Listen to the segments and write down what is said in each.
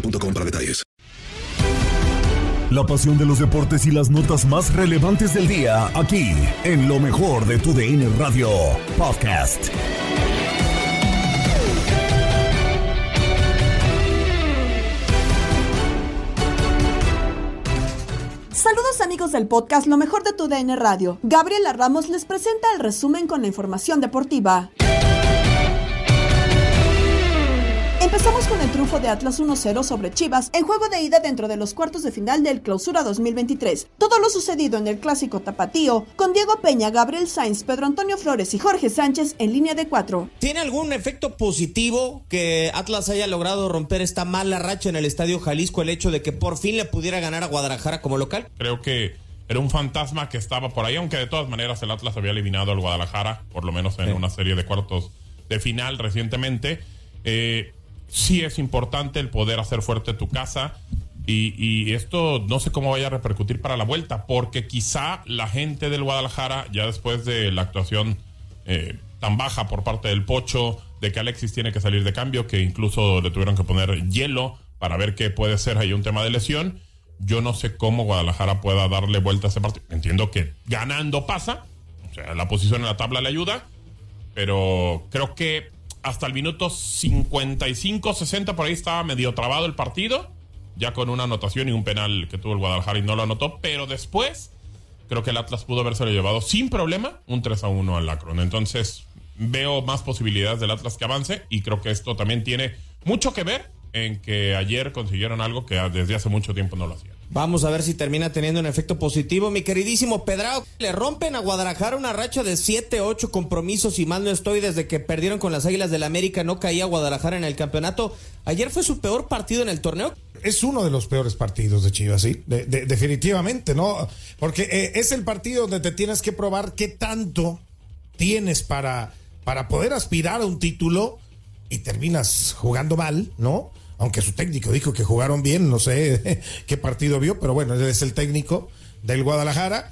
boostmobile.com para detalles. La pasión de los deportes y las notas más relevantes del día, aquí, en lo mejor de tu DN Radio Podcast. Saludos amigos del podcast Lo mejor de tu DN Radio. Gabriela Ramos les presenta el resumen con la información deportiva. Empezamos con el triunfo de Atlas 1-0 sobre Chivas en juego de ida dentro de los cuartos de final del Clausura 2023. Todo lo sucedido en el clásico tapatío con Diego Peña, Gabriel Sainz, Pedro Antonio Flores y Jorge Sánchez en línea de cuatro. ¿Tiene algún efecto positivo que Atlas haya logrado romper esta mala racha en el Estadio Jalisco el hecho de que por fin le pudiera ganar a Guadalajara como local? Creo que era un fantasma que estaba por ahí, aunque de todas maneras el Atlas había eliminado al Guadalajara, por lo menos en una serie de cuartos de final recientemente. Eh, sí es importante el poder hacer fuerte tu casa. Y, esto no sé cómo vaya a repercutir para la vuelta, porque quizá la gente del Guadalajara, ya después de la actuación eh, tan baja por parte del Pocho, de que Alexis tiene que salir de cambio, que incluso le tuvieron que poner hielo para ver qué puede ser ahí un tema de lesión. Yo no sé cómo Guadalajara pueda darle vuelta a ese partido. Entiendo que ganando pasa, o sea, la posición en la tabla le ayuda, pero creo que hasta el minuto 55, 60 por ahí estaba medio trabado el partido, ya con una anotación y un penal que tuvo el Guadalajara y no lo anotó, pero después creo que el Atlas pudo haberse llevado sin problema un 3 a 1 al Lacron. Entonces veo más posibilidades del Atlas que avance y creo que esto también tiene mucho que ver en que ayer consiguieron algo que desde hace mucho tiempo no lo hacían. Vamos a ver si termina teniendo un efecto positivo. Mi queridísimo Pedrao, le rompen a Guadalajara una racha de 7, 8 compromisos y mal no estoy desde que perdieron con las Águilas del la América, no caía Guadalajara en el campeonato. Ayer fue su peor partido en el torneo. Es uno de los peores partidos de Chivas, sí, de, de, definitivamente, ¿no? Porque eh, es el partido donde te tienes que probar qué tanto tienes para, para poder aspirar a un título y terminas jugando mal, ¿no? Aunque su técnico dijo que jugaron bien, no sé qué partido vio, pero bueno, él es el técnico del Guadalajara.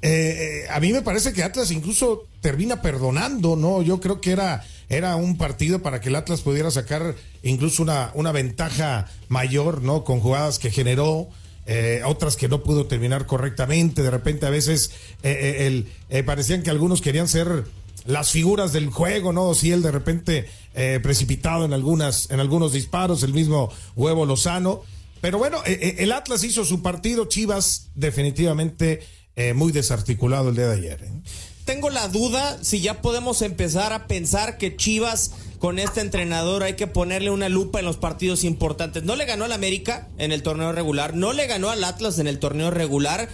Eh, a mí me parece que Atlas incluso termina perdonando, ¿no? Yo creo que era, era un partido para que el Atlas pudiera sacar incluso una, una ventaja mayor, ¿no? Con jugadas que generó. Eh, otras que no pudo terminar correctamente, de repente a veces eh, parecían que algunos querían ser las figuras del juego, ¿no? Si él de repente eh, precipitado en algunas, en algunos disparos, el mismo huevo Lozano. Pero bueno, eh, el Atlas hizo su partido, Chivas definitivamente eh, muy desarticulado el día de ayer. Tengo la duda si ya podemos empezar a pensar que Chivas con este entrenador hay que ponerle una lupa en los partidos importantes. No le ganó al América en el torneo regular, no le ganó al Atlas en el torneo regular.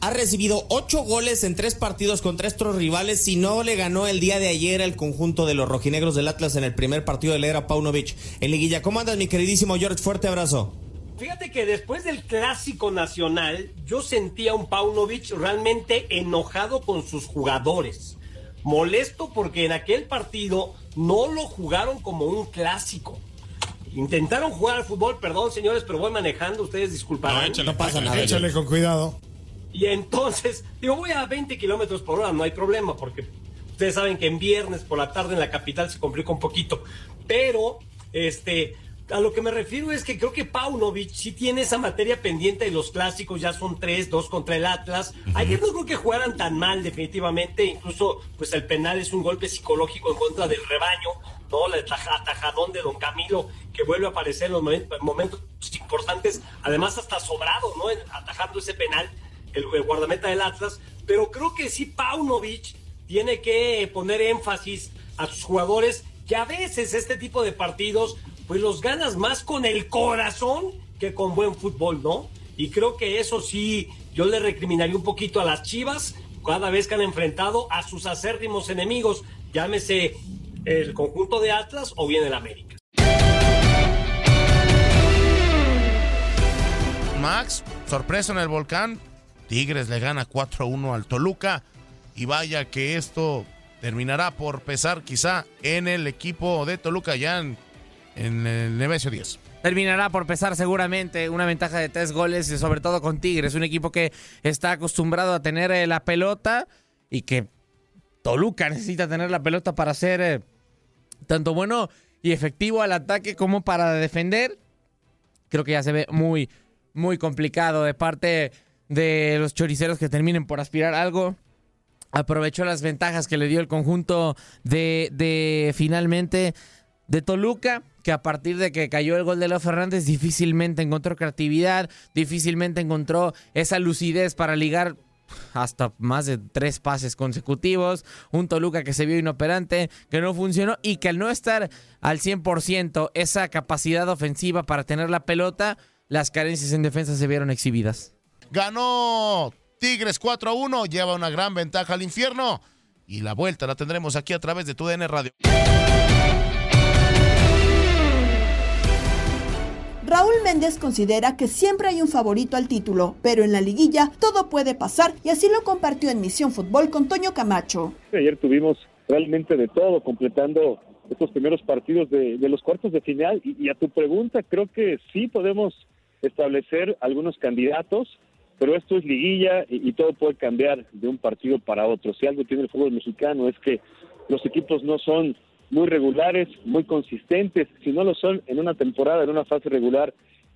Ha recibido ocho goles en tres partidos contra estos rivales y no le ganó el día de ayer al conjunto de los rojinegros del Atlas en el primer partido de la era Paunovic en liguilla. ¿Cómo andas, mi queridísimo George? Fuerte abrazo. Fíjate que después del clásico nacional, yo sentía a un Paunovic realmente enojado con sus jugadores. Molesto porque en aquel partido no lo jugaron como un clásico. Intentaron jugar al fútbol, perdón señores, pero voy manejando, ustedes disculparán. No, échale, pasa nada. Échale con cuidado. Y entonces, digo, voy a 20 kilómetros por hora, no hay problema, porque ustedes saben que en viernes por la tarde en la capital se complica un poquito. Pero, este, a lo que me refiero es que creo que Paunovic sí tiene esa materia pendiente de los clásicos, ya son tres, dos contra el Atlas. Ayer no creo que jugaran tan mal, definitivamente. Incluso, pues el penal es un golpe psicológico en contra del rebaño, ¿no? El atajadón de Don Camilo, que vuelve a aparecer en los momentos importantes, además hasta sobrado, ¿no? Atajando ese penal el, guardameta del Atlas, pero creo que sí Paunovic tiene que poner énfasis a sus jugadores que a veces este tipo de partidos pues los ganas más con el corazón que con buen fútbol, ¿no? Y creo que eso sí, yo le recriminaría un poquito a las Chivas cada vez que han enfrentado a sus acérrimos enemigos, llámese el conjunto de Atlas o bien el América. Max, sorpresa en el volcán, Tigres le gana 4-1 al Toluca y vaya que esto terminará por pesar quizá en el equipo de Toluca ya en, el Nemesio 10. Terminará por pesar seguramente una ventaja de tres goles y sobre todo con Tigres, un equipo que está acostumbrado a tener eh, la pelota y que Toluca necesita tener la pelota para ser eh, tanto bueno y efectivo al ataque como para defender. Creo que ya se ve muy, muy complicado de parte de los choriceros que terminen por aspirar algo. Aprovechó las ventajas que le dio el conjunto de, de finalmente de Toluca, que a partir de que cayó el gol de Leo Fernández difícilmente encontró creatividad, difícilmente encontró esa lucidez para ligar hasta más de tres pases consecutivos, un Toluca que se vio inoperante, que no funcionó y que al no estar al 100% esa capacidad ofensiva para tener la pelota, las carencias en defensa se vieron exhibidas. Ganó Tigres 4 a 1, lleva una gran ventaja al infierno. Y la vuelta la tendremos aquí a través de tu DN Radio. Raúl Méndez considera que siempre hay un favorito al título, pero en la liguilla todo puede pasar y así lo compartió en Misión Fútbol con Toño Camacho. Ayer tuvimos realmente de todo, completando estos primeros partidos de, los cuartos de final y, y, a tu pregunta creo que sí podemos establecer algunos candidatos pero esto es liguilla y, todo puede cambiar de un partido para otro. Si algo tiene el fútbol mexicano es que los equipos no son muy regulares, muy consistentes. Si no lo son en una temporada, en una fase regular,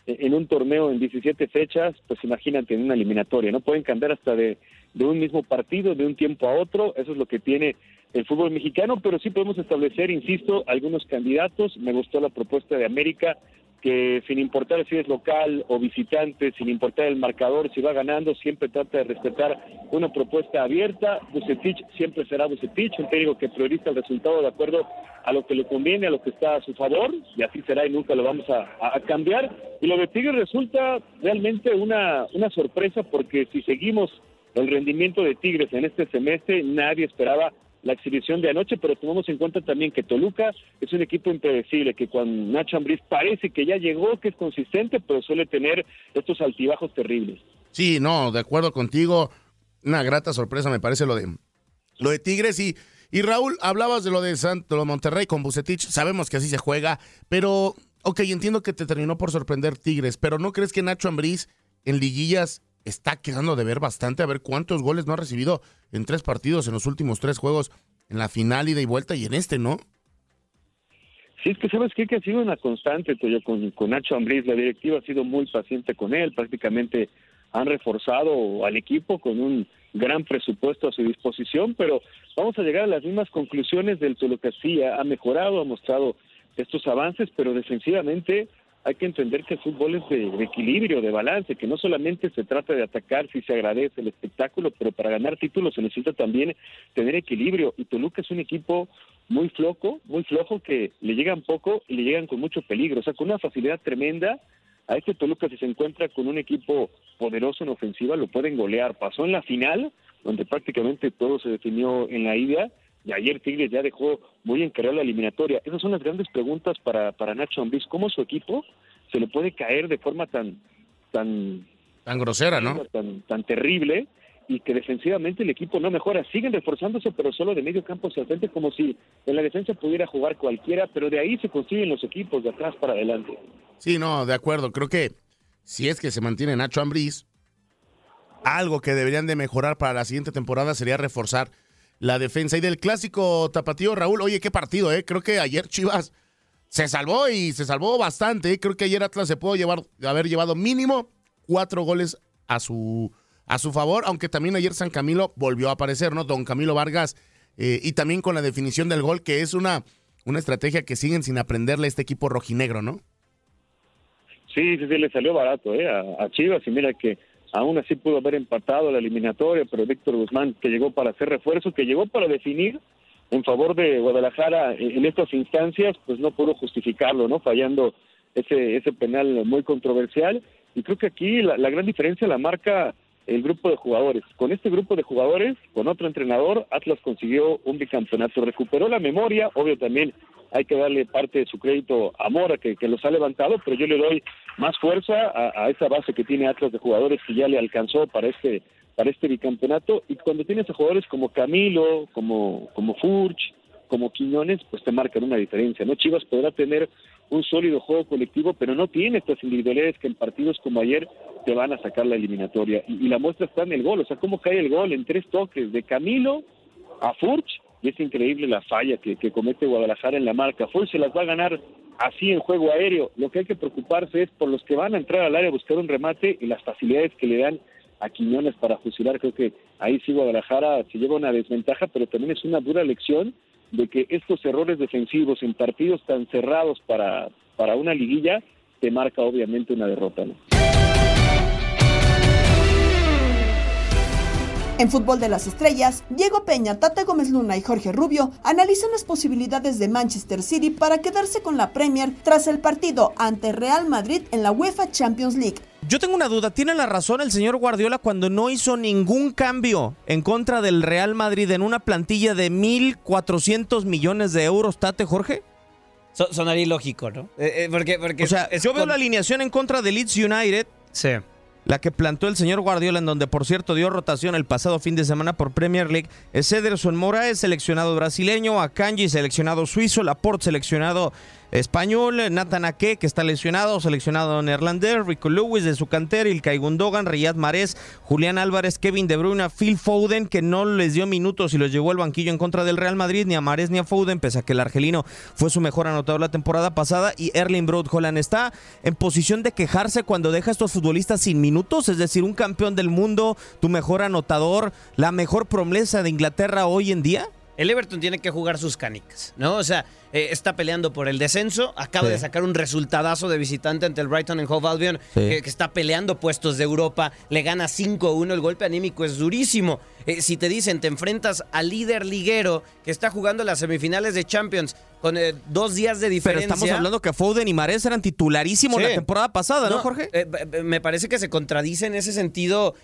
e, en un torneo en 17 fechas, pues imagínate en una eliminatoria. No pueden cambiar hasta de, de un mismo partido, de un tiempo a otro. Eso es lo que tiene el fútbol mexicano, pero sí podemos establecer, insisto, algunos candidatos. Me gustó la propuesta de América que sin importar si es local o visitante, sin importar el marcador, si va ganando, siempre trata de respetar una propuesta abierta. Bucetich siempre será Bucetich, un técnico que prioriza el resultado de acuerdo a lo que le conviene, a lo que está a su favor, y así será y nunca lo vamos a, cambiar. Y lo de Tigres resulta realmente una, una sorpresa porque si seguimos el rendimiento de Tigres en este semestre, nadie esperaba la exhibición de anoche, pero tomamos en cuenta también que Toluca es un equipo impredecible, que con Nacho Ambriz parece que ya llegó, que es consistente, pero suele tener estos altibajos terribles. Sí, no, de acuerdo contigo, una grata sorpresa me parece lo de lo de Tigres. Y y Raúl, hablabas de lo de Santo Monterrey con Bucetich, sabemos que así se juega, pero ok, entiendo que te terminó por sorprender Tigres, pero ¿no crees que Nacho Ambriz en liguillas está quedando de ver bastante. A ver cuántos goles no ha recibido en tres partidos, en los últimos tres juegos, en la final, ida y vuelta y en este, ¿no? Sí, es que sabes que ha sido una constante, Toyo, con, con Nacho Ambriz. La directiva ha sido muy paciente con él. Prácticamente han reforzado al equipo con un gran presupuesto a su disposición, pero vamos a llegar a las mismas conclusiones del Toluca. Sí, ha mejorado, ha mostrado estos avances, pero defensivamente hay que entender que el fútbol es de, equilibrio, de balance, que no solamente se trata de atacar si se agradece el espectáculo, pero para ganar títulos se necesita también tener equilibrio. Y Toluca es un equipo muy flojo, muy flojo, que le llegan poco y le llegan con mucho peligro, o sea, con una facilidad tremenda. A este Toluca, si se encuentra con un equipo poderoso en ofensiva, lo pueden golear. Pasó en la final, donde prácticamente todo se definió en la ida, y ayer Tigres ya dejó muy encargada la eliminatoria. Esas son las grandes preguntas para, para Nacho Ambriz. ¿Cómo su equipo se le puede caer de forma tan tan tan grosera, ¿no? Tan, tan terrible y que defensivamente el equipo no mejora. Siguen reforzándose, pero solo de medio campo hacia frente, como si en la defensa pudiera jugar cualquiera, pero de ahí se consiguen los equipos, de atrás para adelante. Sí, no, de acuerdo. Creo que si es que se mantiene Nacho Ambriz, algo que deberían de mejorar para la siguiente temporada sería reforzar la defensa. Y del clásico tapatío, Raúl, oye, qué partido, ¿eh? Creo que ayer Chivas se salvó y se salvó bastante. ¿eh? Creo que ayer Atlas se pudo llevar, haber llevado mínimo cuatro goles a su, a su favor, aunque también ayer San Camilo volvió a aparecer, ¿no? Don Camilo Vargas, eh, y también con la definición del gol, que es una, una estrategia que siguen sin aprenderle este equipo rojinegro, ¿no? Sí, sí, sí, le salió barato, ¿eh? A, a Chivas, y mira que aún así pudo haber empatado la eliminatoria, pero Víctor Guzmán, que llegó para hacer refuerzo, que llegó para definir en favor de Guadalajara en estas instancias, pues no pudo justificarlo, ¿no? Fallando ese, ese penal muy controversial. Y creo que aquí la, la gran diferencia la marca el grupo de jugadores. Con este grupo de jugadores, con otro entrenador, Atlas consiguió un bicampeonato. Recuperó la memoria, obvio también hay que darle parte de su crédito a Mora, que, que los ha levantado, pero yo le doy más fuerza a, esa base que tiene Atlas de jugadores que ya le alcanzó para este para este bicampeonato. Y cuando tienes a jugadores como Camilo, como, como Furch, como Quiñones, pues te marcan una diferencia. ¿no? Chivas podrá tener un sólido juego colectivo, pero no tiene estas individualidades que en partidos como ayer te van a sacar la eliminatoria. Y, la muestra está en el gol, o sea, cómo cae el gol en tres toques de Camilo a Furch, y es increíble la falla que, comete Guadalajara en la marca. Furch se las va a ganar así en juego aéreo. Lo que hay que preocuparse es por los que van a entrar al área a buscar un remate y las facilidades que le dan a Quiñones para fusilar. Creo que ahí sí Guadalajara se lleva una desventaja, pero también es una dura lección de que estos errores defensivos en partidos tan cerrados para, para una liguilla te marca obviamente una derrota. ¿no? En fútbol de las estrellas, Diego Peña, Tata Gómez Luna y Jorge Rubio analizan las posibilidades de Manchester City para quedarse con la Premier tras el partido ante Real Madrid en la UEFA Champions League. Yo tengo una duda, ¿tiene la razón el señor Guardiola cuando no hizo ningún cambio en contra del Real Madrid en una plantilla de 1.400 millones de euros, Tate Jorge? So, sonaría ilógico, ¿no? Eh, eh, porque, porque o sea, yo veo con... la alineación en contra de Leeds United. Sí la que plantó el señor Guardiola, en donde por cierto dio rotación el pasado fin de semana por Premier League, es Ederson Moraes, seleccionado brasileño, Akanji, seleccionado suizo, Laporte, seleccionado español, Nathan Ake, que está lesionado, seleccionado neerlandés, Rico Lewis de su cantera, Ilkay Gundogan, Riyad Mahrez, Julián Álvarez, Kevin De Bruyne, Phil Foden, que no les dio minutos y los llevó al banquillo en contra del Real Madrid, ni a Mahrez ni a Foden, pese a que el argelino fue su mejor anotador la temporada pasada, y Erling Broad Holland está en posición de quejarse cuando deja a estos futbolistas sin minutos, es decir, un campeón del mundo, tu mejor anotador, la mejor promesa de Inglaterra hoy en día. El Everton tiene que jugar sus canicas, ¿no? O sea, eh, está peleando por el descenso, acaba sí. de sacar un resultadazo de visitante ante el Brighton en Hove Albion, sí. que, que, está peleando puestos de Europa, le gana 5-1, el golpe anímico es durísimo. Eh, si te dicen, te enfrentas al líder liguero que está jugando las semifinales de Champions con eh, dos días de diferencia. Pero estamos hablando que Foden y Mares eran titularísimos sí. la temporada pasada, ¿no, no Jorge? me parece que se contradice en ese sentido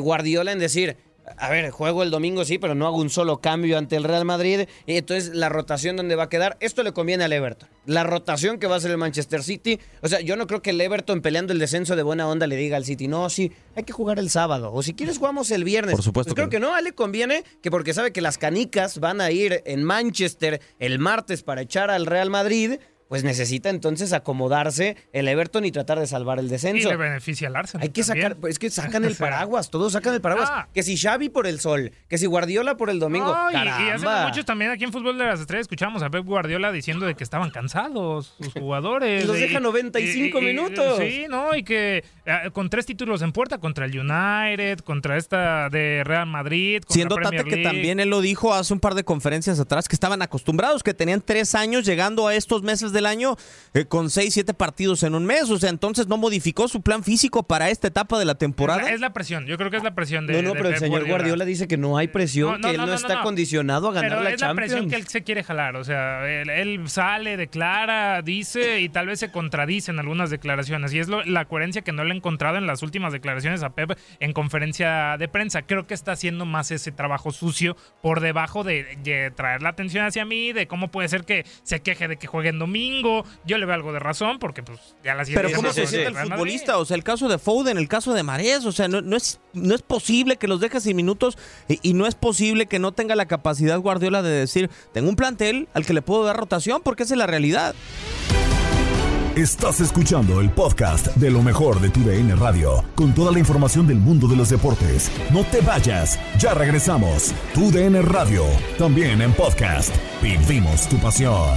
Guardiola en decir a ver, juego el domingo sí, pero no hago un solo cambio ante el Real Madrid. Y entonces la rotación donde va a quedar, esto le conviene al Everton. La rotación que va a hacer el Manchester City. O sea, yo no creo que el Everton peleando el descenso de buena onda le diga al City, no, sí, hay que jugar el sábado. O si quieres jugamos el viernes. Por supuesto. Pues creo que no, a él le conviene que porque sabe que las canicas van a ir en Manchester el martes para echar al Real Madrid pues necesita entonces acomodarse el Everton y tratar de salvar el descenso. Y le beneficia al Arsenal. Hay que también. sacar, es que sacan el paraguas, todos sacan el paraguas. Ah. Que si Xavi por el sol, que si Guardiola por el domingo. No, y, Caramba. y hace muchos también aquí en Fútbol de las Estrellas escuchamos a Pep Guardiola diciendo de que estaban cansados sus jugadores. y los deja 95 y, minutos. Sí, ¿no? Y que eh, con tres títulos en puerta contra el United, contra esta de Real Madrid. Contra Siendo Premier Tate que League. también él lo dijo hace un par de conferencias atrás, que estaban acostumbrados, que tenían tres años llegando a estos meses de del año eh, con seis, siete partidos en un mes. O sea, entonces no modificó su plan físico para esta etapa de la temporada. Es la, es la presión, yo creo que es la presión de. No, no, de pero el señor Guardiola. dice que no hay presión, que él no, está condicionado a ganar pero la es Champions. la presión que él se quiere jalar. O sea, él, él sale, declara, dice y tal vez se contradice en algunas declaraciones. Y es lo- la coherencia que no le he encontrado en las últimas declaraciones a Pep en conferencia de prensa. Creo que está haciendo más ese trabajo sucio por debajo de, de traer la atención hacia mí, de cómo puede ser que se queje de que juegue en domingo. Yo le veo algo de razón porque pues ya la Pero ¿cómo se siente el futbolista? O sea, el caso de Foden, el caso de Marés, o sea, no, no es, no es posible que los deje sin minutos y, y no es posible que no tenga la capacidad Guardiola de decir, tengo un plantel al que le puedo dar rotación porque esa es la realidad. Estás escuchando el podcast de lo mejor de tu DN Radio, con toda la información del mundo de los deportes. No te vayas, ya regresamos. Tu DN Radio, también en podcast. Vivimos tu pasión.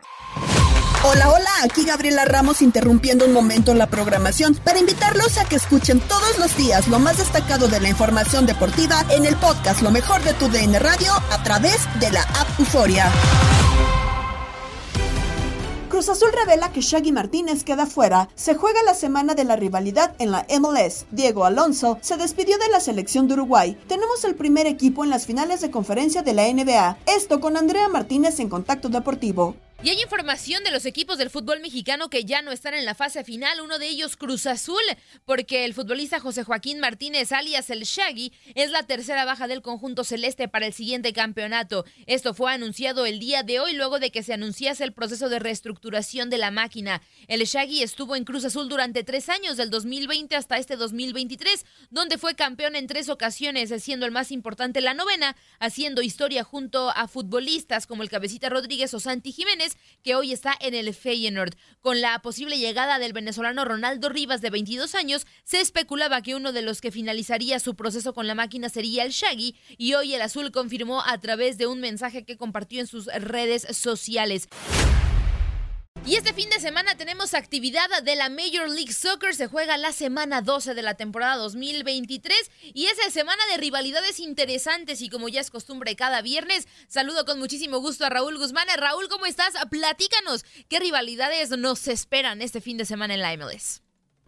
Hola, hola, aquí Gabriela Ramos interrumpiendo un momento la programación para invitarlos a que escuchen todos los días lo más destacado de la información deportiva en el podcast Lo mejor de tu DN Radio a través de la app Euforia. Cruz Azul revela que Shaggy Martínez queda fuera. Se juega la semana de la rivalidad en la MLS. Diego Alonso se despidió de la selección de Uruguay. Tenemos el primer equipo en las finales de conferencia de la NBA. Esto con Andrea Martínez en Contacto Deportivo. Y hay información de los equipos del fútbol mexicano que ya no están en la fase final, uno de ellos Cruz Azul, porque el futbolista José Joaquín Martínez, alias el Shaggy, es la tercera baja del conjunto celeste para el siguiente campeonato. Esto fue anunciado el día de hoy luego de que se anunciase el proceso de reestructuración de la máquina. El Shaggy estuvo en Cruz Azul durante tres años, del 2020 hasta este 2023, donde fue campeón en tres ocasiones, siendo el más importante la novena, haciendo historia junto a futbolistas como el Cabecita Rodríguez o Santi Jiménez, que hoy está en el Feyenoord. Con la posible llegada del venezolano Ronaldo Rivas de 22 años, se especulaba que uno de los que finalizaría su proceso con la máquina sería el Shaggy y hoy el azul confirmó a través de un mensaje que compartió en sus redes sociales. Y este fin de semana tenemos actividad de la Major League Soccer. Se juega la semana 12 de la temporada 2023 y es la semana de rivalidades interesantes. Y como ya es costumbre cada viernes, saludo con muchísimo gusto a Raúl Guzmán. Raúl, ¿cómo estás? Platícanos qué rivalidades nos esperan este fin de semana en la MLS.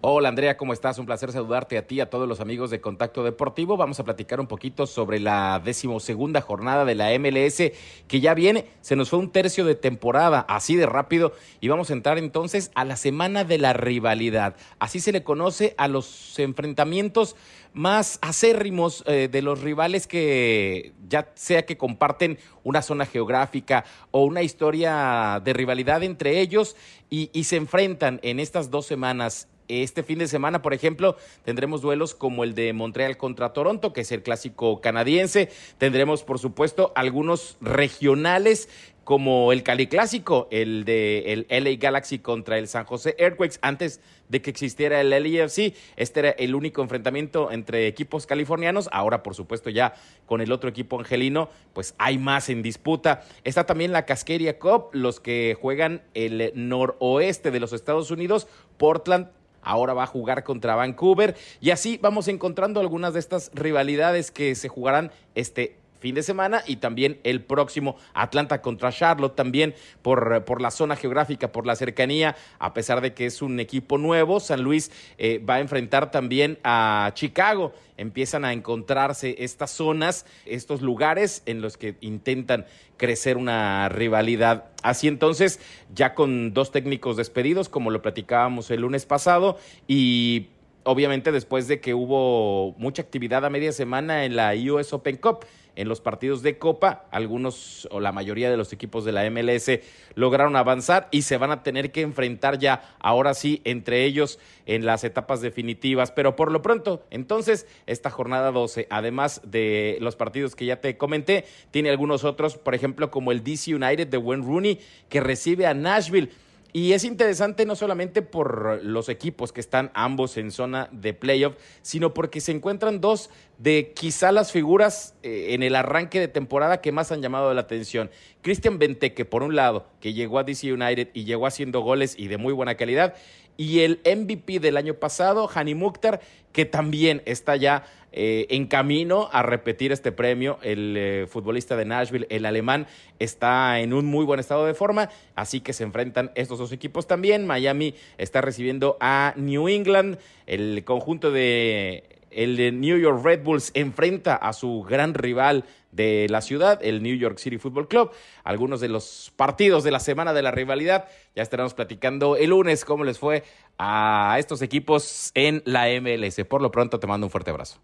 Hola Andrea, ¿cómo estás? Un placer saludarte a ti a todos los amigos de Contacto Deportivo. Vamos a platicar un poquito sobre la decimosegunda jornada de la MLS que ya viene. Se nos fue un tercio de temporada, así de rápido. Y vamos a entrar entonces a la semana de la rivalidad. Así se le conoce a los enfrentamientos más acérrimos eh, de los rivales que ya sea que comparten una zona geográfica o una historia de rivalidad entre ellos y se enfrentan en estas dos semanas este fin de semana, por ejemplo, tendremos duelos como el de Montreal contra Toronto, que es el clásico canadiense. Tendremos, por supuesto, algunos regionales como el Cali Clásico, el de el LA Galaxy contra el San José Earthquakes, antes de que existiera el LAFC. Este era el único enfrentamiento entre equipos californianos. Ahora, por supuesto, ya con el otro equipo angelino, pues hay más en disputa. Está también la Cascadia Cup, los que juegan el noroeste de los Estados Unidos, Portland ahora va a jugar contra Vancouver. Y así vamos encontrando algunas de estas rivalidades que se jugarán este fin de semana y también el próximo Atlanta contra Charlotte también por, por la zona geográfica, por la cercanía, a pesar de que es un equipo nuevo, San Luis eh, va a enfrentar también a Chicago. Empiezan a encontrarse estas zonas, estos lugares en los que intentan crecer una rivalidad. Así entonces, ya con dos técnicos despedidos, como lo platicábamos el lunes pasado, y obviamente después de que hubo mucha actividad a media semana en la US Open Cup, en los partidos de Copa. Algunos o la mayoría de los equipos de la MLS lograron avanzar y se van a tener que enfrentar ya, ahora sí, entre ellos en las etapas definitivas. Pero por lo pronto, entonces, esta jornada 12, además de los partidos que ya te comenté, tiene algunos otros, por ejemplo, como el DC United de Wayne Rooney, que recibe a Nashville. Y es interesante no solamente por los equipos que están ambos en zona de playoff, sino porque se encuentran dos de quizá las figuras eh, en el arranque de temporada que más han llamado la atención. Christian Benteke, por un lado, que llegó a DC United y llegó haciendo goles y de muy buena calidad, y el MVP del año pasado, Hani Mukhtar, que también está ya eh, en camino a repetir este premio. El eh, futbolista de Nashville, el alemán, está en un muy buen estado de forma, así que se enfrentan estos dos equipos también. Miami está recibiendo a New England, el conjunto de el New York Red Bulls enfrenta a su gran rival de la ciudad, el New York City Football Club. Algunos de los partidos de la semana de la rivalidad. Ya estaremos platicando el lunes cómo les fue a estos equipos en la MLS. Por lo pronto te mando un fuerte abrazo.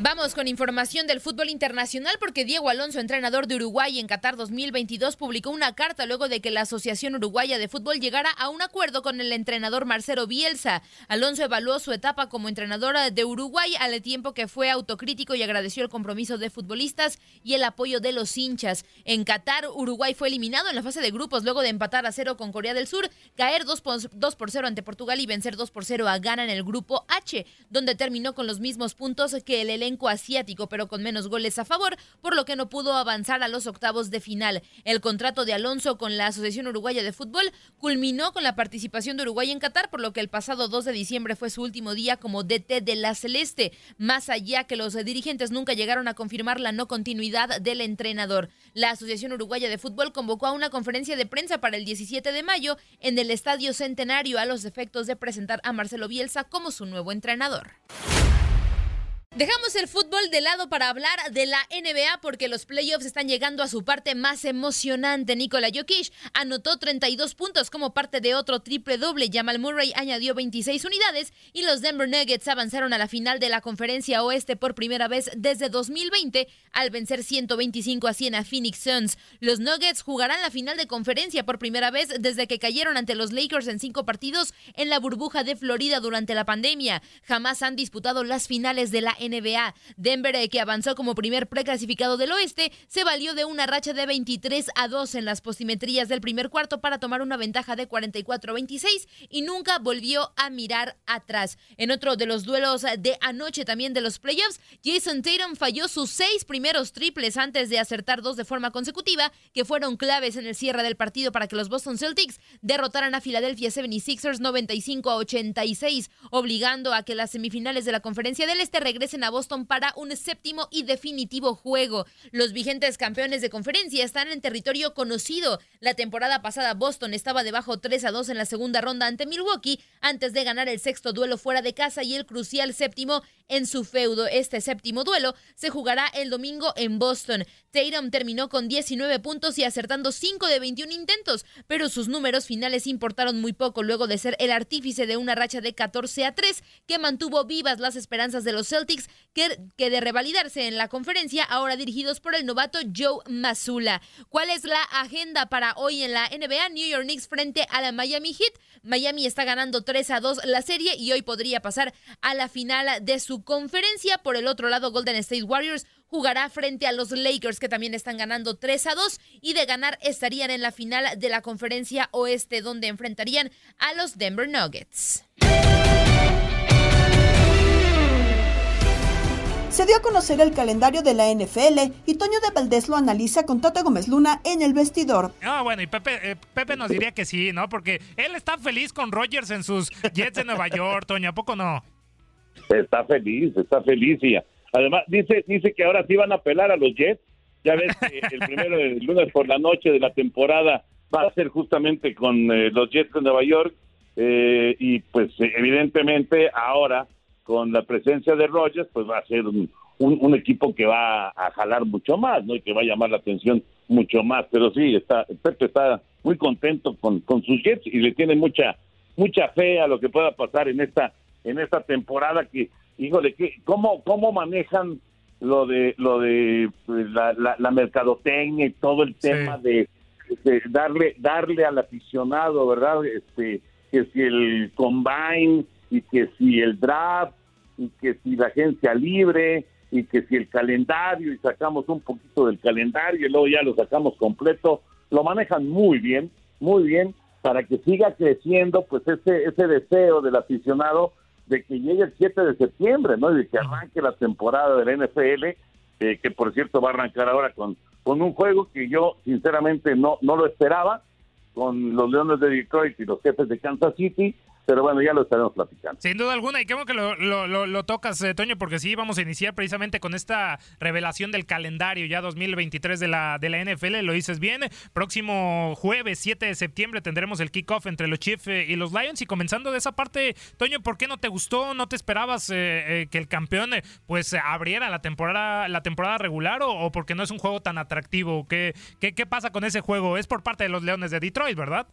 Vamos con información del fútbol internacional porque Diego Alonso, entrenador de Uruguay en Qatar 2022, publicó una carta luego de que la Asociación Uruguaya de Fútbol llegara a un acuerdo con el entrenador Marcelo Bielsa. Alonso evaluó su etapa como entrenador de Uruguay al tiempo que fue autocrítico y agradeció el compromiso de futbolistas y el apoyo de los hinchas. En Qatar, Uruguay fue eliminado en la fase de grupos luego de empatar a cero con Corea del Sur, caer 2 por, 2 por 0 ante Portugal y vencer 2 por 0 a Ghana en el grupo H, donde terminó con los mismos puntos que el asiático, pero con menos goles a favor, por lo que no pudo avanzar a los octavos de final. El contrato de Alonso con la Asociación Uruguaya de Fútbol culminó con la participación de Uruguay en Qatar, por lo que el pasado 2 de diciembre fue su último día como DT de la Celeste, más allá que los dirigentes nunca llegaron a confirmar la no continuidad del entrenador. La Asociación Uruguaya de Fútbol convocó a una conferencia de prensa para el 17 de mayo en el Estadio Centenario a los efectos de presentar a Marcelo Bielsa como su nuevo entrenador. Dejamos el fútbol de lado para hablar de la NBA porque los playoffs están llegando a su parte más emocionante. Nikola Jokic anotó 32 puntos como parte de otro triple doble. Jamal Murray añadió 26 unidades y los Denver Nuggets avanzaron a la final de la conferencia oeste por primera vez desde 2020 al vencer 125 a 100 a Phoenix Suns. Los Nuggets jugarán la final de conferencia por primera vez desde que cayeron ante los Lakers en cinco partidos en la burbuja de Florida durante la pandemia. Jamás han disputado las finales de la NBA NBA. Denver, eh, que avanzó como primer preclasificado del oeste, se valió de una racha de 23 a 2 en las postimetrías del primer cuarto para tomar una ventaja de 44 a 26 y nunca volvió a mirar atrás. En otro de los duelos de anoche también de los playoffs, Jason Tatum falló sus seis primeros triples antes de acertar dos de forma consecutiva, que fueron claves en el cierre del partido para que los Boston Celtics derrotaran a Philadelphia 76ers 95 a 86, obligando a que las semifinales de la Conferencia del Este regresen a Boston para un séptimo y definitivo juego. Los vigentes campeones de conferencia están en territorio conocido. La temporada pasada Boston estaba debajo 3 a 2 en la segunda ronda ante Milwaukee antes de ganar el sexto duelo fuera de casa y el crucial séptimo en su feudo. Este séptimo duelo se jugará el domingo en Boston. Tatum terminó con 19 puntos y acertando 5 de 21 intentos, pero sus números finales importaron muy poco luego de ser el artífice de una racha de 14 a 3 que mantuvo vivas las esperanzas de los Celtics que, de revalidarse en la conferencia ahora dirigidos por el novato Joe Mazzulla. ¿Cuál es la agenda para hoy en la NBA? New York Knicks frente a la Miami Heat. Miami está ganando 3 a 2 la serie y hoy podría pasar a la final de su conferencia. Por el otro lado, Golden State Warriors jugará frente a los Lakers que también están ganando 3 a 2 y de ganar estarían en la final de la conferencia oeste donde enfrentarían a los Denver Nuggets. Se dio a conocer el calendario de la NFL y Toño de Valdés lo analiza con Tato Gómez Luna en el vestidor. Ah, bueno, y Pepe, eh, Pepe nos diría que sí, ¿no? Porque él está feliz con Rogers en sus Jets de Nueva York, Toño, ¿a poco no? Está feliz, está feliz y además dice, dice que ahora sí van a apelar a los Jets. Ya ves que el primero de lunes por la noche de la temporada va a ser justamente con eh, los Jets de Nueva York eh, y pues evidentemente ahora con la presencia de Rogers, pues va a ser un, un, equipo que va a jalar mucho más, ¿no? Y que va a llamar la atención mucho más. Pero sí, está, Pepe está muy contento con, con sus Jets y le tiene mucha, mucha fe a lo que pueda pasar en esta, en esta temporada que, híjole, que, ¿cómo, cómo manejan lo de lo de pues, la, la, mercadotecnia y todo el tema de, darle darle al aficionado, ¿verdad? Este que si el combine y que si el draft y que si la agencia libre y que si el calendario y sacamos un poquito del calendario y luego ya lo sacamos completo, lo manejan muy bien, muy bien para que siga creciendo pues ese ese deseo del aficionado de que llegue el 7 de septiembre, ¿no? Y de que arranque la temporada de la NFL, eh, que por cierto va a arrancar ahora con, con un juego que yo sinceramente no, no lo esperaba, con los Leones de Detroit y los jefes de Kansas City, pero bueno, ya lo estaremos platicando. Sin duda alguna, y qué bueno que lo, tocas, eh, Toño, porque sí, vamos a iniciar precisamente con esta revelación del calendario ya 2023 de la, de la NFL, lo dices bien. Próximo jueves 7 de septiembre tendremos el kickoff entre los Chiefs eh, y los Lions. Y comenzando de esa parte, Toño, ¿por qué no te gustó? ¿No te esperabas eh, que el campeón pues abriera la temporada, la temporada regular o, porque no es un juego tan atractivo? ¿Qué, qué, ¿Qué pasa con ese juego? Es por parte de los Leones de Detroit, ¿verdad?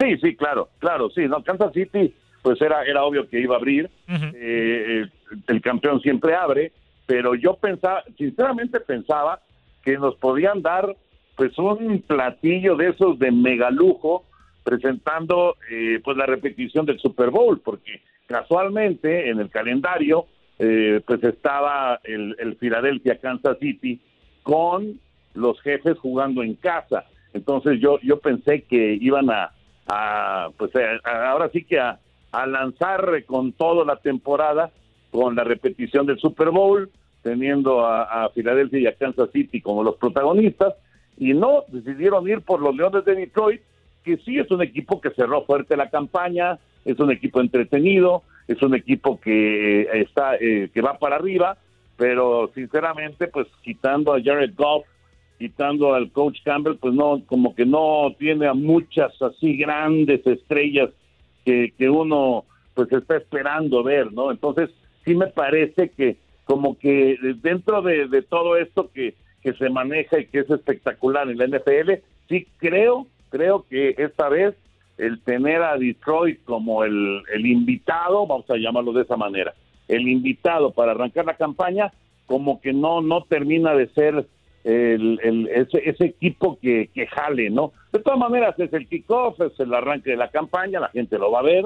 Sí, sí, claro, claro, sí. No, Kansas City, pues era, era obvio que iba a abrir. Eh, el campeón siempre abre, pero yo pensaba, sinceramente pensaba que nos podían dar pues un platillo de esos de megalujo presentando eh, pues la repetición del Super Bowl, porque casualmente en el calendario eh, pues estaba el, el Philadelphia Kansas City con los jefes jugando en casa. Entonces yo, yo pensé que iban a, pues ahora sí que a, lanzar con todo la temporada con la repetición del Super Bowl, teniendo a, a Filadelfia y a Kansas City como los protagonistas, y no decidieron ir por los Leones de Detroit, que sí es un equipo que cerró fuerte la campaña, es un equipo entretenido, es un equipo que eh, está eh, que va para arriba, pero sinceramente pues quitando a Jared Goff quitando al coach Campbell, pues no, como que no tiene a muchas así grandes estrellas que, que uno pues está esperando ver, ¿no? Entonces, sí me parece que como que dentro de, de todo esto que, que se maneja y que es espectacular en la NFL, sí creo, creo que esta vez el tener a Detroit como el, el invitado, vamos a llamarlo de esa manera, el invitado para arrancar la campaña, como que no, no termina de ser el, ese, ese, equipo que, que jale, ¿no? De todas maneras, es el kickoff, es el arranque de la campaña, la gente lo va a ver,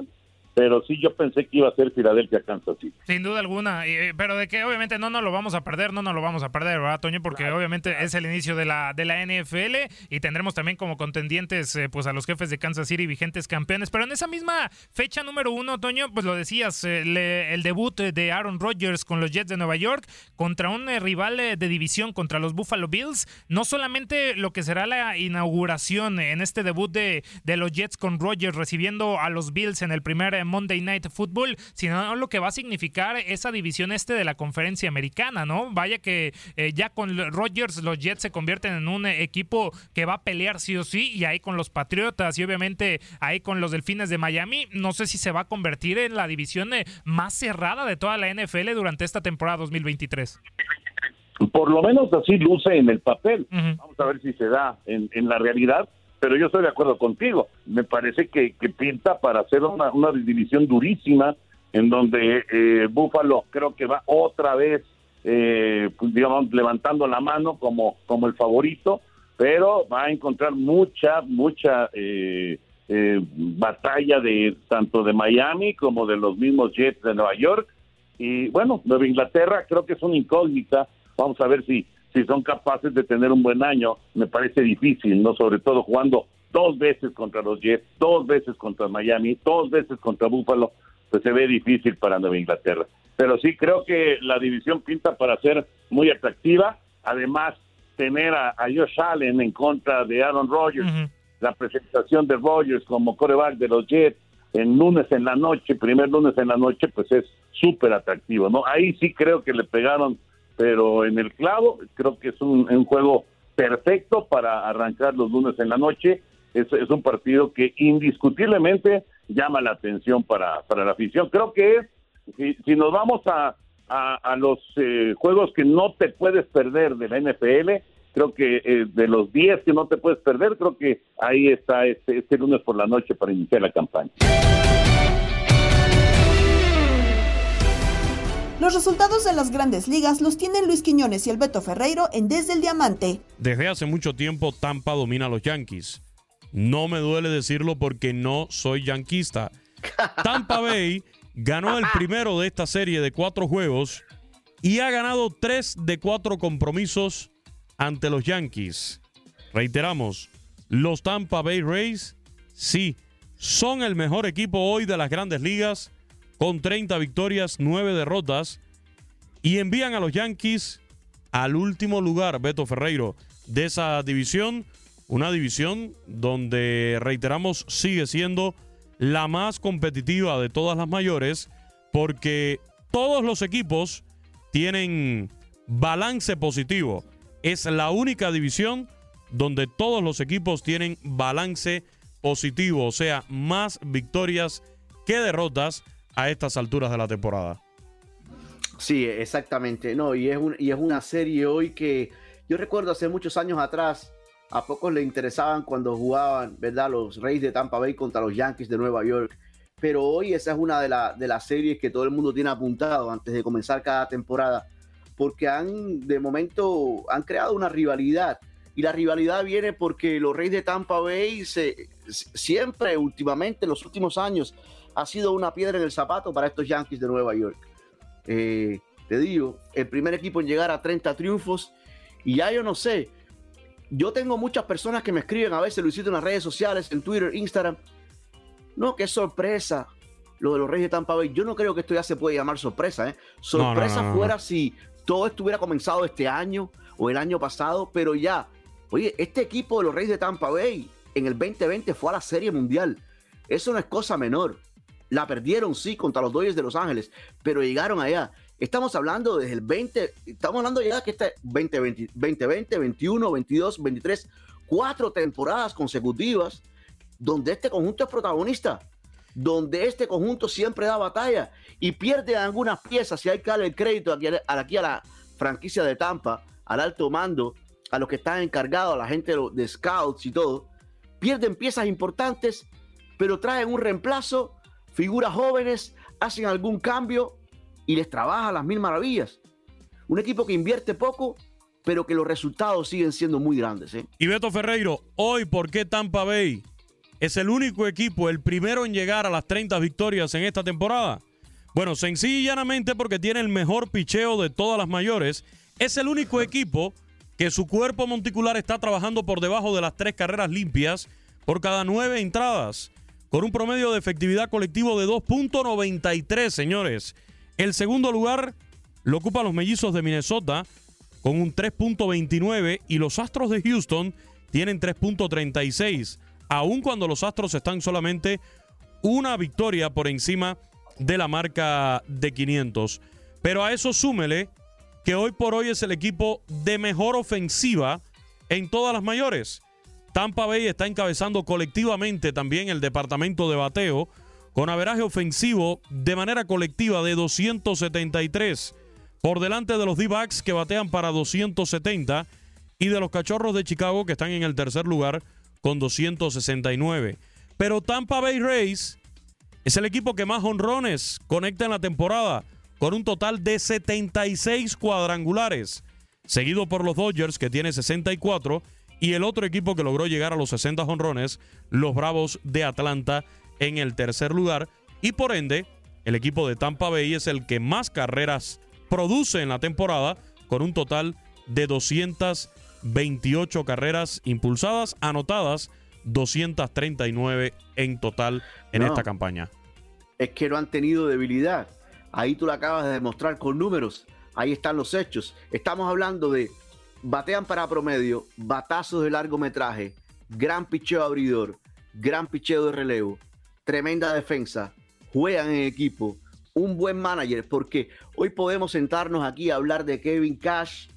pero sí yo pensé que iba a ser Filadelfia Kansas City. Sin duda alguna, eh, pero de que obviamente no nos lo vamos a perder, no nos lo vamos a perder, ¿verdad, Toño? Porque obviamente es el inicio de la, de la NFL y tendremos también como contendientes eh, pues a los jefes de Kansas City, vigentes campeones, pero en esa misma fecha número uno, Toño, pues lo decías, eh, el debut de Aaron Rodgers con los Jets de Nueva York contra un rival de división, contra los Buffalo Bills, no solamente lo que será la inauguración en este debut de, de los Jets con Rodgers recibiendo a los Bills en el primer Monday Night Football, sino lo que va a significar esa división este de la conferencia americana, ¿no? Vaya que eh, ya con Rodgers los Jets se convierten en un equipo que va a pelear sí o sí, y ahí con los Patriotas y obviamente ahí con los Delfines de Miami, no sé si se va a convertir en la división eh, más cerrada de toda la NFL durante esta temporada 2023 por lo menos así luce en el papel. Vamos a ver si se da en, en la realidad pero yo estoy de acuerdo contigo. Me parece que, pinta para hacer una, división durísima en donde eh, Búfalo creo que va otra vez, eh, pues, digamos, levantando la mano como, como el favorito, pero va a encontrar mucha, mucha eh, eh, batalla de tanto de Miami como de los mismos Jets de Nueva York. Y bueno, Nueva Inglaterra creo que es una incógnita. Vamos a ver si si son capaces de tener un buen año, me parece difícil, ¿no? Sobre todo jugando dos veces contra los Jets, dos veces contra Miami, dos veces contra Buffalo, pues se ve difícil para Nueva Inglaterra. Pero sí creo que la división pinta para ser muy atractiva. Además, tener a, Josh Allen en contra de Aaron Rodgers, la presentación de Rodgers como coreback de los Jets en lunes en la noche, primer lunes en la noche, pues es súper atractivo, ¿no? Ahí sí creo que le pegaron pero en el clavo creo que es un, juego perfecto para arrancar los lunes en la noche. Es, es un partido que indiscutiblemente llama la atención para, para la afición. Creo que es, si, si nos vamos a, a, los eh, juegos que no te puedes perder de la NFL, creo que eh, de los 10 que no te puedes perder, creo que ahí está este, este lunes por la noche para iniciar la campaña. Los resultados de las grandes ligas los tienen Luis Quiñones y el Beto Ferreiro en Desde el Diamante. Desde hace mucho tiempo Tampa domina a los Yankees. No me duele decirlo porque no soy yanquista. Tampa Bay ganó el primero de esta serie de cuatro juegos y ha ganado tres de cuatro compromisos ante los Yankees. Reiteramos, los Tampa Bay Rays sí son el mejor equipo hoy de las grandes ligas con 30 victorias, 9 derrotas y envían a los Yankees al último lugar, Beto Ferreiro, de esa división, una división donde, reiteramos, sigue siendo la más competitiva de todas las mayores porque todos los equipos tienen balance positivo. Es la única división donde todos los equipos tienen balance positivo, o sea, más victorias que derrotas a estas alturas de la temporada. Sí, exactamente. No, y es, y es una serie hoy que yo recuerdo hace muchos años atrás, a pocos le interesaban cuando jugaban, ¿verdad? Los Reyes de Tampa Bay contra los Yankees de Nueva York. Pero hoy esa es una de, de las series que todo el mundo tiene apuntado antes de comenzar cada temporada, porque han, de momento, han creado una rivalidad. Y la rivalidad viene porque los Reyes de Tampa Bay se, siempre, últimamente, en los últimos años, ha sido una piedra en el zapato para estos Yankees de Nueva York. Eh, te digo, el primer equipo en llegar a 30 triunfos. Y ya yo no sé, yo tengo muchas personas que me escriben a veces, lo hiciste en las redes sociales, en Twitter, Instagram. No, qué sorpresa lo de los Reyes de Tampa Bay. Yo no creo que esto ya se puede llamar sorpresa. ¿eh? Sorpresa fuera si todo estuviera comenzado este año o el año pasado, pero ya. Oye, este equipo de los Reyes de Tampa Bay en el 2020 fue a la Serie Mundial. Eso no es cosa menor. La perdieron, sí, contra los Dodgers de Los Ángeles, pero llegaron allá. Estamos hablando desde el 20, estamos hablando ya que este 2020, 2020, 21, 22, 23, cuatro temporadas consecutivas donde este conjunto es protagonista, donde este conjunto siempre da batalla y pierde algunas piezas, y hay que darle el crédito aquí, aquí a la franquicia de Tampa, al alto mando, a los que están encargados, a la gente de scouts y todo, pierden piezas importantes, pero traen un reemplazo, figuras jóvenes, hacen algún cambio y les trabaja las mil maravillas. Un equipo que invierte poco, pero que los resultados siguen siendo muy grandes. ¿eh? Y Beto Ferreiro, hoy, ¿por qué Tampa Bay es el único equipo, el primero en llegar a las 30 victorias en esta temporada? Bueno, sencillo y llanamente porque tiene el mejor picheo de todas las mayores. Es el único equipo que su cuerpo monticular está trabajando por debajo de las tres carreras limpias por cada nueve entradas, con un promedio de efectividad colectivo de 2.93, señores. El segundo lugar lo ocupan los mellizos de Minnesota con un 3.29 y los Astros de Houston tienen 3.36, aun cuando los Astros están solamente una victoria por encima de la marca de 500. Pero a eso súmele que hoy por hoy es el equipo de mejor ofensiva en todas las mayores. Tampa Bay está encabezando colectivamente también el departamento de bateo con averaje ofensivo de manera colectiva de 273, por delante de los D-backs que batean para 270 y de los Cachorros de Chicago que están en el tercer lugar con 269. Pero Tampa Bay Rays es el equipo que más honrones conecta en la temporada, con un total de 76 cuadrangulares, seguido por los Dodgers que tiene 64 y el otro equipo que logró llegar a los 60 honrones, los Bravos de Atlanta en el tercer lugar y por ende el equipo de Tampa Bay es el que más carreras produce en la temporada con un total de 228 carreras impulsadas, anotadas 239 en total en esta campaña. Es que no han tenido debilidad. Ahí tú lo acabas de demostrar con números. Ahí están los hechos. Estamos hablando de batean para promedio, batazos de largometraje, gran picheo abridor, gran picheo de relevo, tremenda defensa, juegan en equipo, un buen manager, porque hoy podemos sentarnos aquí a hablar de Kevin Cash.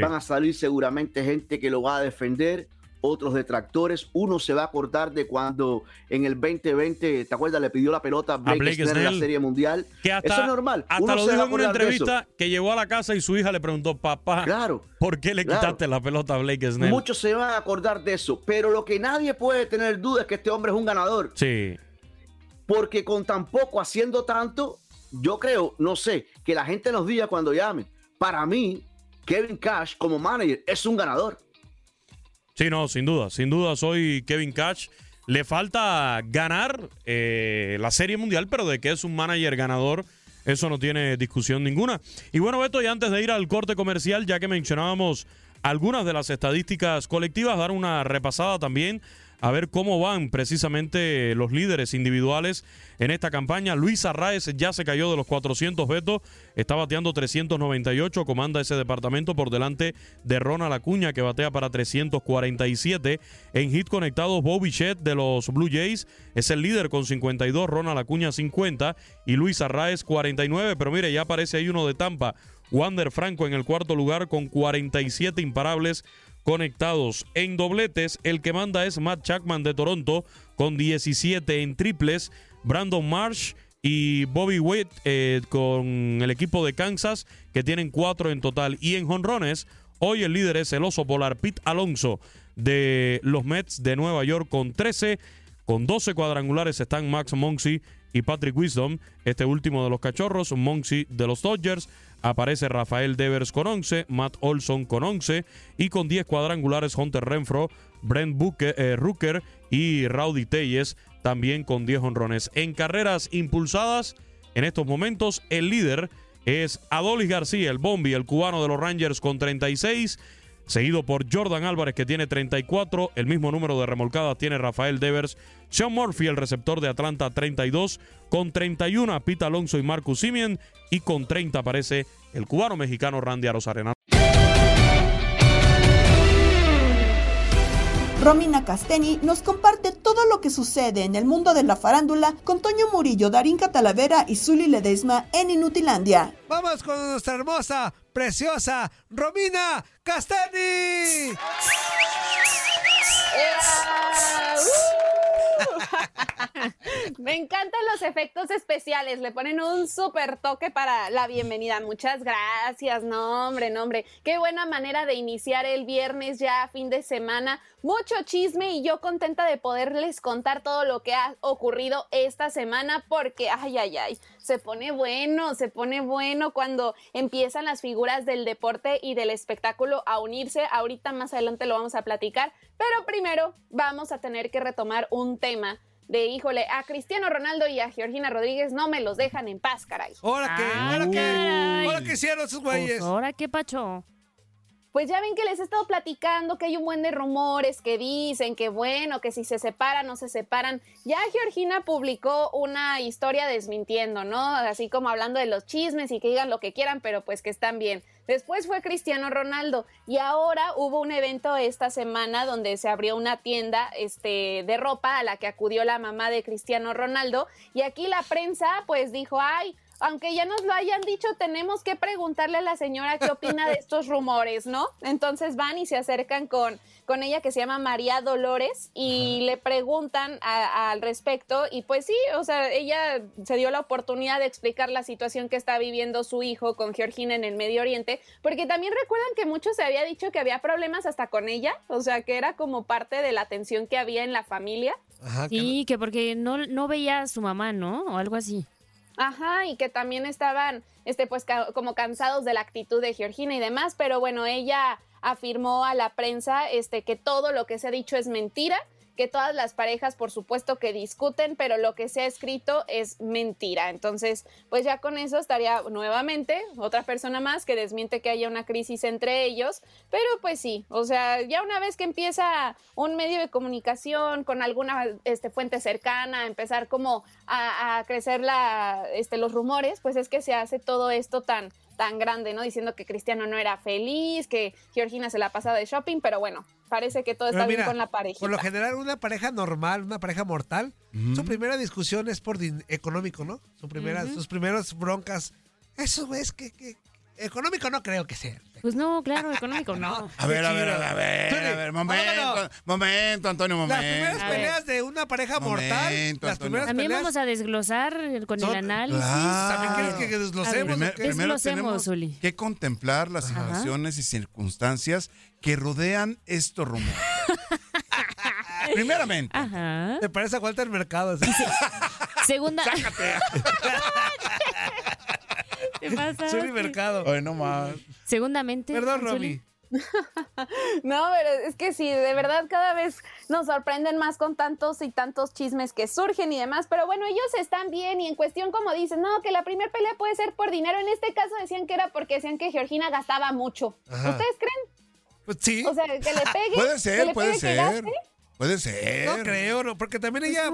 Van a salir seguramente gente que lo va a defender, otros detractores. Uno se va a acordar de cuando en el 2020, ¿te acuerdas? Le pidió la pelota a Blake, en la Serie Mundial. eso es normal. Hasta lo dijo en una entrevista que llegó a la casa y su hija le preguntó, papá, claro, ¿por qué le quitaste la pelota a Blake Snell? Muchos se van a acordar de eso, pero lo que nadie puede tener duda es que este hombre es un ganador. Sí porque con tan poco haciendo tanto, yo creo, no sé, que la gente nos diga cuando llamen. Para mí, Kevin Cash como manager es un ganador. Sí, no, sin duda, sin duda soy Kevin Cash. Le falta ganar eh, la Serie Mundial, pero de que es un manager ganador, eso no tiene discusión ninguna. Y bueno, Beto, y antes de ir al corte comercial, ya que mencionábamos algunas de las estadísticas colectivas, dar una repasada también a ver cómo van precisamente los líderes individuales en esta campaña. Luis Arraez ya se cayó de los 400 vetos, está bateando 398, comanda ese departamento por delante de Ronald Acuña que batea para 347. En hit conectados, Bobby Chet de los Blue Jays es el líder con 52, Ronald Acuña 50 y Luis Arraez 49, pero mire, ya aparece ahí uno de Tampa. Wander Franco en el cuarto lugar con 47 imparables conectados en dobletes. El que manda es Matt Chapman de Toronto con 17 en triples. Brandon Marsh y Bobby Witt eh, con el equipo de Kansas que tienen cuatro en total. Y en jonrones, hoy el líder es el oso polar Pete Alonso de los Mets de Nueva York con 13. Con 12 cuadrangulares están Max Monksy y Patrick Wisdom, este último de los cachorros, Monksy de los Dodgers, aparece Rafael Devers con 11, Matt Olson con 11 y con 10 cuadrangulares Hunter Renfro, Brent Buke, eh, y Rowdy Telles también con 10 honrones. En carreras impulsadas, en estos momentos el líder es Adolis García, el Bombi, el cubano de los Rangers con 36 seguido por Jordan Álvarez que tiene 34, el mismo número de remolcadas tiene Rafael Devers, Sean Murphy, el receptor de Atlanta 32, con 31 Pita Alonso y Marcus Simien y con 30 aparece el cubano mexicano Randy Arozarena. Romina Casteni nos comparte todo lo que sucede en el mundo de la farándula con Toño Murillo, Darín Catalavera y Zully Ledesma en Inutilandia. Vamos con nuestra hermosa, preciosa Romina Casteni. Me encantan los efectos especiales, le ponen un súper toque para la bienvenida. Muchas gracias, no hombre, no hombre. Qué buena manera de iniciar el viernes ya fin de semana. Mucho chisme y yo contenta de poderles contar todo lo que ha ocurrido esta semana porque, ay, ay, ay, se pone bueno, se pone bueno cuando empiezan las figuras del deporte y del espectáculo a unirse. Ahorita más adelante lo vamos a platicar, pero primero vamos a tener que retomar un tema de híjole, a Cristiano Ronaldo y a Georgina Rodríguez no me los dejan en paz, caray. ¿Ahora qué? ¿Ahora qué? ¿Ahora qué hicieron esos güeyes? Pues, ¿Ahora qué pacho? Pues ya ven que les he estado platicando que hay un buen de rumores que dicen que bueno, que si se separan o se separan. Ya Georgina publicó una historia desmintiendo, ¿no? Así como hablando de los chismes y que digan lo que quieran, pero pues que están bien. Después fue Cristiano Ronaldo y ahora hubo un evento esta semana donde se abrió una tienda este, de ropa a la que acudió la mamá de Cristiano Ronaldo y aquí la prensa pues dijo, ay, aunque ya nos lo hayan dicho, tenemos que preguntarle a la señora qué opina de estos rumores, ¿no? Entonces van y se acercan con, con ella que se llama María Dolores y le preguntan al respecto y pues sí, o sea, ella se dio la oportunidad de explicar la situación que está viviendo su hijo con Georgina en el Medio Oriente, porque también recuerdan que muchos se había dicho que había problemas hasta con ella, o sea, que era como parte de la tensión que había en la familia. sí, que porque no, no veía a su mamá, ¿no? O algo así. Ajá, y que también estaban, este, pues como cansados de la actitud de Georgina y demás, pero bueno, ella afirmó a la prensa, este, que todo lo que se ha dicho es mentira que todas las parejas, por supuesto, que discuten, pero lo que se ha escrito es mentira. Entonces, pues ya con eso estaría nuevamente otra persona más que desmiente que haya una crisis entre ellos, pero pues sí, o sea, ya una vez que empieza un medio de comunicación con alguna este, fuente cercana, empezar como a, a crecer la, este, los rumores, pues es que se hace todo esto tan tan grande, ¿no? Diciendo que Cristiano no era feliz, que Georgina se la pasaba de shopping, pero bueno, parece que todo está bien con la pareja. Por lo general, una pareja normal, una pareja mortal, su primera discusión es por económico, ¿no? Su primera, Sus primeras broncas. Eso es que, que económico no creo que sea. Pues no, claro, económico no. A ver, a ver, a ver, a ver, momento, momento, Antonio, momento. Las primeras peleas de una pareja mortal, las primeras También peleas... vamos a desglosar con el análisis. ¿También quieres que desglosemos? Primero tenemos que contemplar las situaciones y circunstancias que rodean estos rumores. Primeramente. Ajá. Me parece a Walter Mercado. Segunda. Te. Zuli Mercado. Ay, no más. Segundamente. Perdón. Romy. No, pero es que sí, de verdad cada vez nos sorprenden más con tantos y tantos chismes que surgen y demás, pero bueno, ellos están bien y en cuestión como dicen, no, que la primera pelea puede ser por dinero, en este caso decían que era porque decían que Georgina gastaba mucho. Ajá. ¿Ustedes creen? Pues sí. O sea, que le pegue. Puede que ser, le puede pegue, que ser. gaste. Puede ser. No creo, no, porque también ella,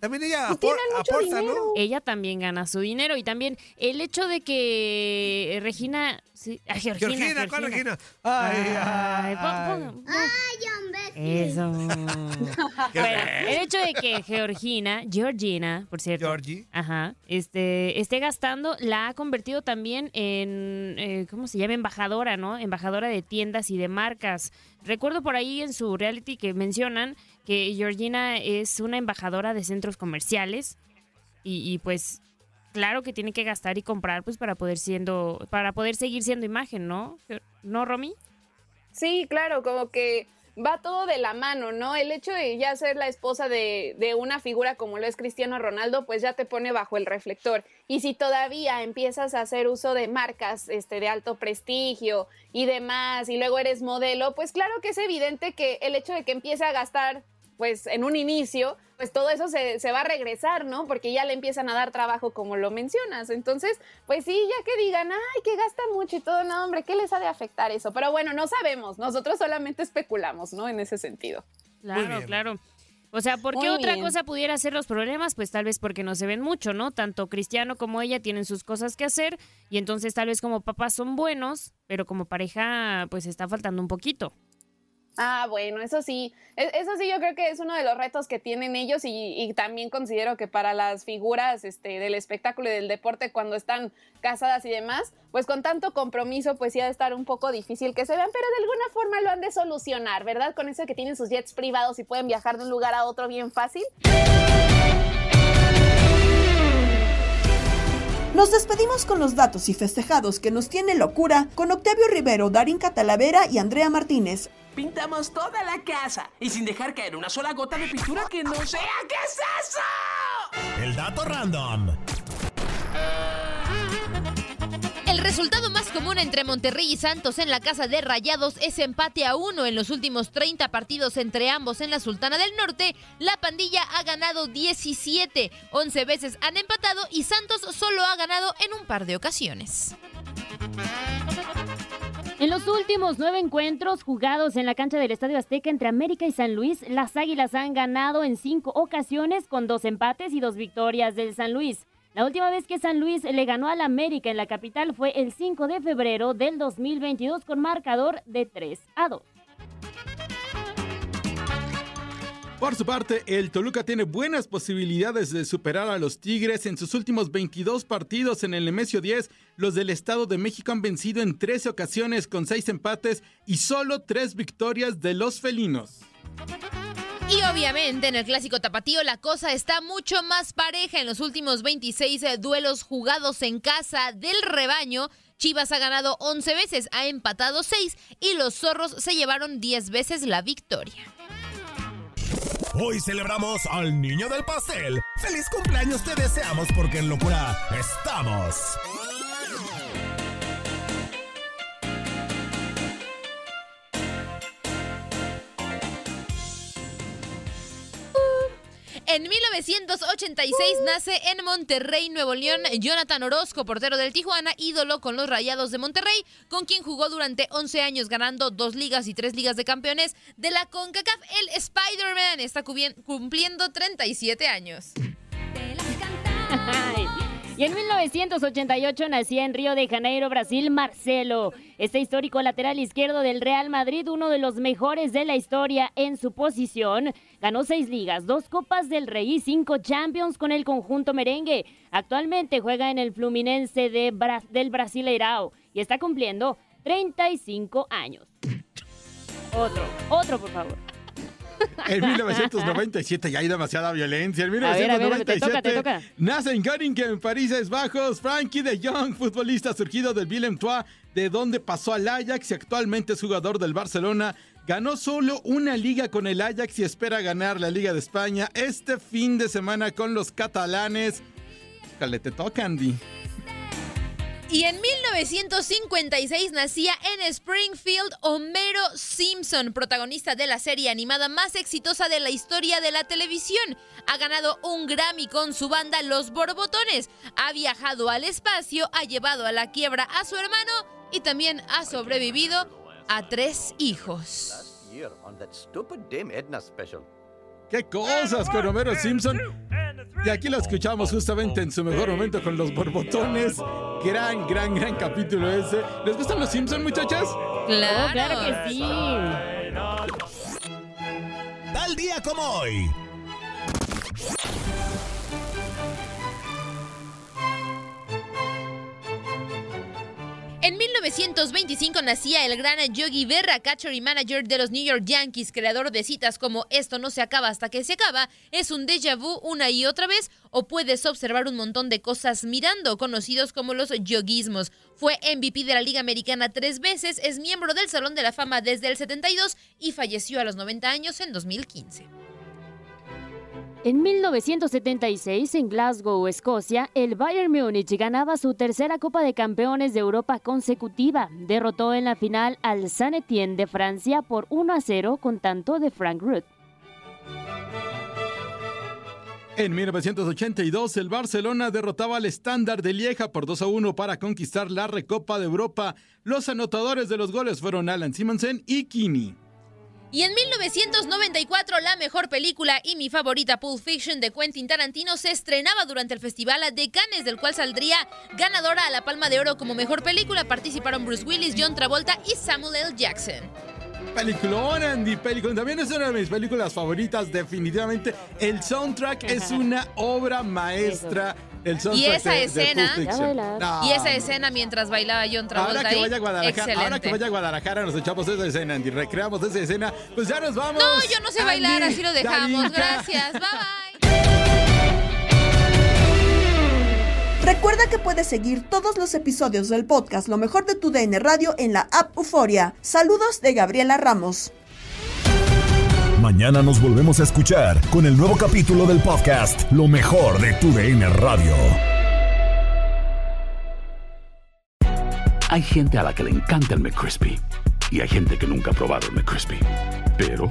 también ella Pues apor- aporta, ¿no? Ella también gana su dinero y también el hecho de que eh, Regina... Sí, ah, Georgina, Georgina, ¿cuál Georgina? Ay, Ay, ay. pon- pon- Eso. bueno, el hecho de que Georgina, Georgina, por cierto, Georgie. ajá, este, esté gastando, la ha convertido también en, eh, ¿cómo se llama? Embajadora, ¿no? Embajadora de tiendas y de marcas. Recuerdo por ahí en su reality que mencionan que Georgina es una embajadora de centros comerciales y, y, pues claro que tiene que gastar y comprar pues para poder siendo, para poder seguir siendo imagen, ¿no? ¿No, Romy? Sí, claro, como que va todo de la mano, ¿no? El hecho de ya ser la esposa de, de una figura como lo es Cristiano Ronaldo, pues ya te pone bajo el reflector. Y si todavía empiezas a hacer uso de marcas este, de alto prestigio y demás, y luego eres modelo, pues claro que es evidente que el hecho de que empiece a gastar pues en un inicio, pues todo eso se, se, va a regresar, ¿no? Porque ya le empiezan a dar trabajo como lo mencionas. Entonces, pues sí, ya que digan, ay, que gasta mucho y todo, no, hombre, ¿qué les ha de afectar eso? Pero bueno, no sabemos, nosotros solamente especulamos, ¿no? En ese sentido. Claro, claro. O sea, ¿por qué Muy otra bien. cosa pudiera ser los problemas? Pues tal vez porque no se ven mucho, ¿no? Tanto Cristiano como ella tienen sus cosas que hacer y entonces tal vez como papás son buenos, pero como pareja pues está faltando un poquito. Ah, bueno, eso sí, E- eso sí yo creo que es uno de los retos que tienen ellos y, también considero que para las figuras este, del espectáculo y del deporte cuando están casadas y demás, pues con tanto compromiso pues sí ha de estar un poco difícil que se vean, pero de alguna forma lo han de solucionar, ¿verdad? Con eso que tienen sus jets privados y pueden viajar de un lugar a otro bien fácil. Nos despedimos con los datos y festejados que nos tiene locura con Octavio Rivero, Darín Catalavera y Andrea Martínez. Pintamos toda la casa y sin dejar caer una sola gota de pintura que no sea. ¿Qué es eso? El dato random. El resultado más común entre Monterrey y Santos en la casa de Rayados es empate a uno en los últimos 30 partidos entre ambos en la Sultana del Norte. La pandilla ha ganado 17, 11 veces han empatado y Santos solo ha ganado en un par de ocasiones. En los últimos nueve encuentros jugados en la cancha del Estadio Azteca entre América y San Luis, las Águilas han ganado en cinco ocasiones con dos empates y dos victorias del San Luis. La última vez que San Luis le ganó al América en la capital fue el 5 de febrero del 2022 con marcador de 3 a 2. Por su parte, el Toluca tiene buenas posibilidades de superar a los Tigres. En sus últimos 22 partidos en el Nemesio 10, los del Estado de México han vencido en 13 ocasiones con 6 empates y solo 3 victorias de los felinos. Y obviamente en el clásico tapatío la cosa está mucho más pareja. En los últimos 26 duelos jugados en casa del rebaño, Chivas ha ganado 11 veces, ha empatado 6 y los zorros se llevaron 10 veces la victoria. Hoy celebramos al niño del pastel. ¡Feliz cumpleaños te deseamos porque en locura estamos! En 1986 nace en Monterrey, Nuevo León, Jonathan Orozco, portero del Tijuana, ídolo con los Rayados de Monterrey, con quien jugó durante 11 años ganando dos ligas y tres ligas de campeones de la CONCACAF. El Spider-Man está cumpliendo 37 años. Y en 1988 nacía en Río de Janeiro, Brasil, Marcelo. Este histórico lateral izquierdo del Real Madrid, uno de los mejores de la historia en su posición, ganó seis ligas, dos Copas del Rey y cinco Champions con el conjunto merengue. Actualmente juega en el Fluminense de Bra- del Brasileirao y está cumpliendo 35 años. Otro, otro por favor. En 1997 ya hay demasiada violencia. En A ver, a ver, 1997 te toca, te toca. nace en Groningen, Países Bajos, Frankie de Jong, futbolista surgido del Willem Trois, de donde pasó al Ajax y actualmente es jugador del Barcelona. Ganó solo una liga con el Ajax y espera ganar la Liga de España este fin de semana con los catalanes. Te toca, Andy. Y en 1956 nacía en Springfield Homero Simpson, protagonista de la serie animada más exitosa de la historia de la televisión. Ha ganado un Grammy con su banda Los Borbotones. Ha viajado al espacio, ha llevado a la quiebra a su hermano y también ha sobrevivido a tres hijos. ¡Qué cosas con Homero Simpson! Y aquí lo escuchamos justamente en su mejor momento con los borbotones. Gran, gran, gran capítulo ese. ¿Les gustan los Simpson, muchachas? Claro, claro que sí. Tal día como hoy. En 1925 nacía el gran Yogi Berra, catcher y manager de los New York Yankees, creador de citas como Esto no se acaba hasta que se acaba, es un déjà vu una y otra vez, o puedes observar un montón de cosas mirando, conocidos como los yoguismos. Fue MVP de la Liga Americana tres veces, es miembro del Salón de la Fama desde el 72 y falleció a los 90 años en 2015. En 1976, en Glasgow, Escocia, el Bayern Múnich ganaba su tercera Copa de Campeones de Europa consecutiva. Derrotó en la final al Saint Etienne de Francia por 1 a 0 con tanto de Frank Ruth. En 1982, el Barcelona derrotaba al estándar de Lieja por 2 a 1 para conquistar la Recopa de Europa. Los anotadores de los goles fueron Alan Simonsen y Kini. Y en 1994, la mejor película y mi favorita Pulp Fiction de Quentin Tarantino se estrenaba durante el Festival de Cannes, del cual saldría ganadora a la Palma de Oro como mejor película. Participaron Bruce Willis, John Travolta y Samuel L. Jackson. Peliculón, Andy, peliculón. También es una de mis películas favoritas, definitivamente. El soundtrack es una obra maestra. El Y esa de- escena. No, y esa escena mientras bailaba John Travolta Ahora que vaya a Guadalajara, excelente. ahora que vaya a Guadalajara nos echamos esa escena, Andy, recreamos esa escena, pues ya nos vamos. No, yo no sé bailar, así lo dejamos. Gracias, bye bye. Recuerda que puedes seguir todos los episodios del podcast Lo mejor de tu DN Radio en la app Euforia. Saludos de Gabriela Ramos. Mañana nos volvemos a escuchar con el nuevo capítulo del podcast Lo mejor de tu DN Radio. Hay gente a la que le encanta el McCrispy y hay gente que nunca ha probado el McCrispy. Pero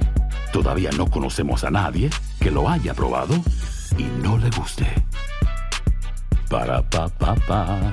todavía no conocemos a nadie que lo haya probado y no le guste. Para pa pa pa.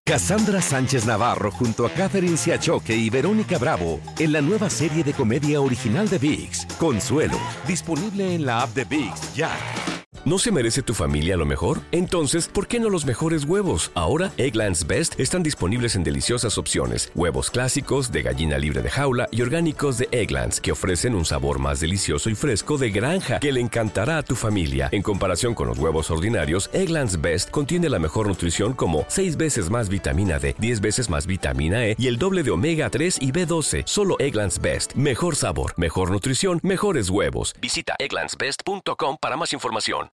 Cassandra Sánchez Navarro junto a Catherine Siachoque y Verónica Bravo en la nueva serie de comedia original de VIX, Consuelo, disponible en la app de VIX ya. ¿No se merece tu familia lo mejor? Entonces, ¿por qué no los mejores huevos? Ahora, Egglands Best están disponibles en deliciosas opciones. Huevos clásicos, de gallina libre de jaula y orgánicos de Egglands, que ofrecen un sabor más delicioso y fresco de granja que le encantará a tu familia. En comparación con los huevos ordinarios, Egglands Best contiene la mejor nutrición como 6 veces más vitamina D, 10 veces más vitamina E y el doble de omega 3 y B12. Solo Egglands Best. Mejor sabor, mejor nutrición, mejores huevos. Visita egglandsbest.com para más información.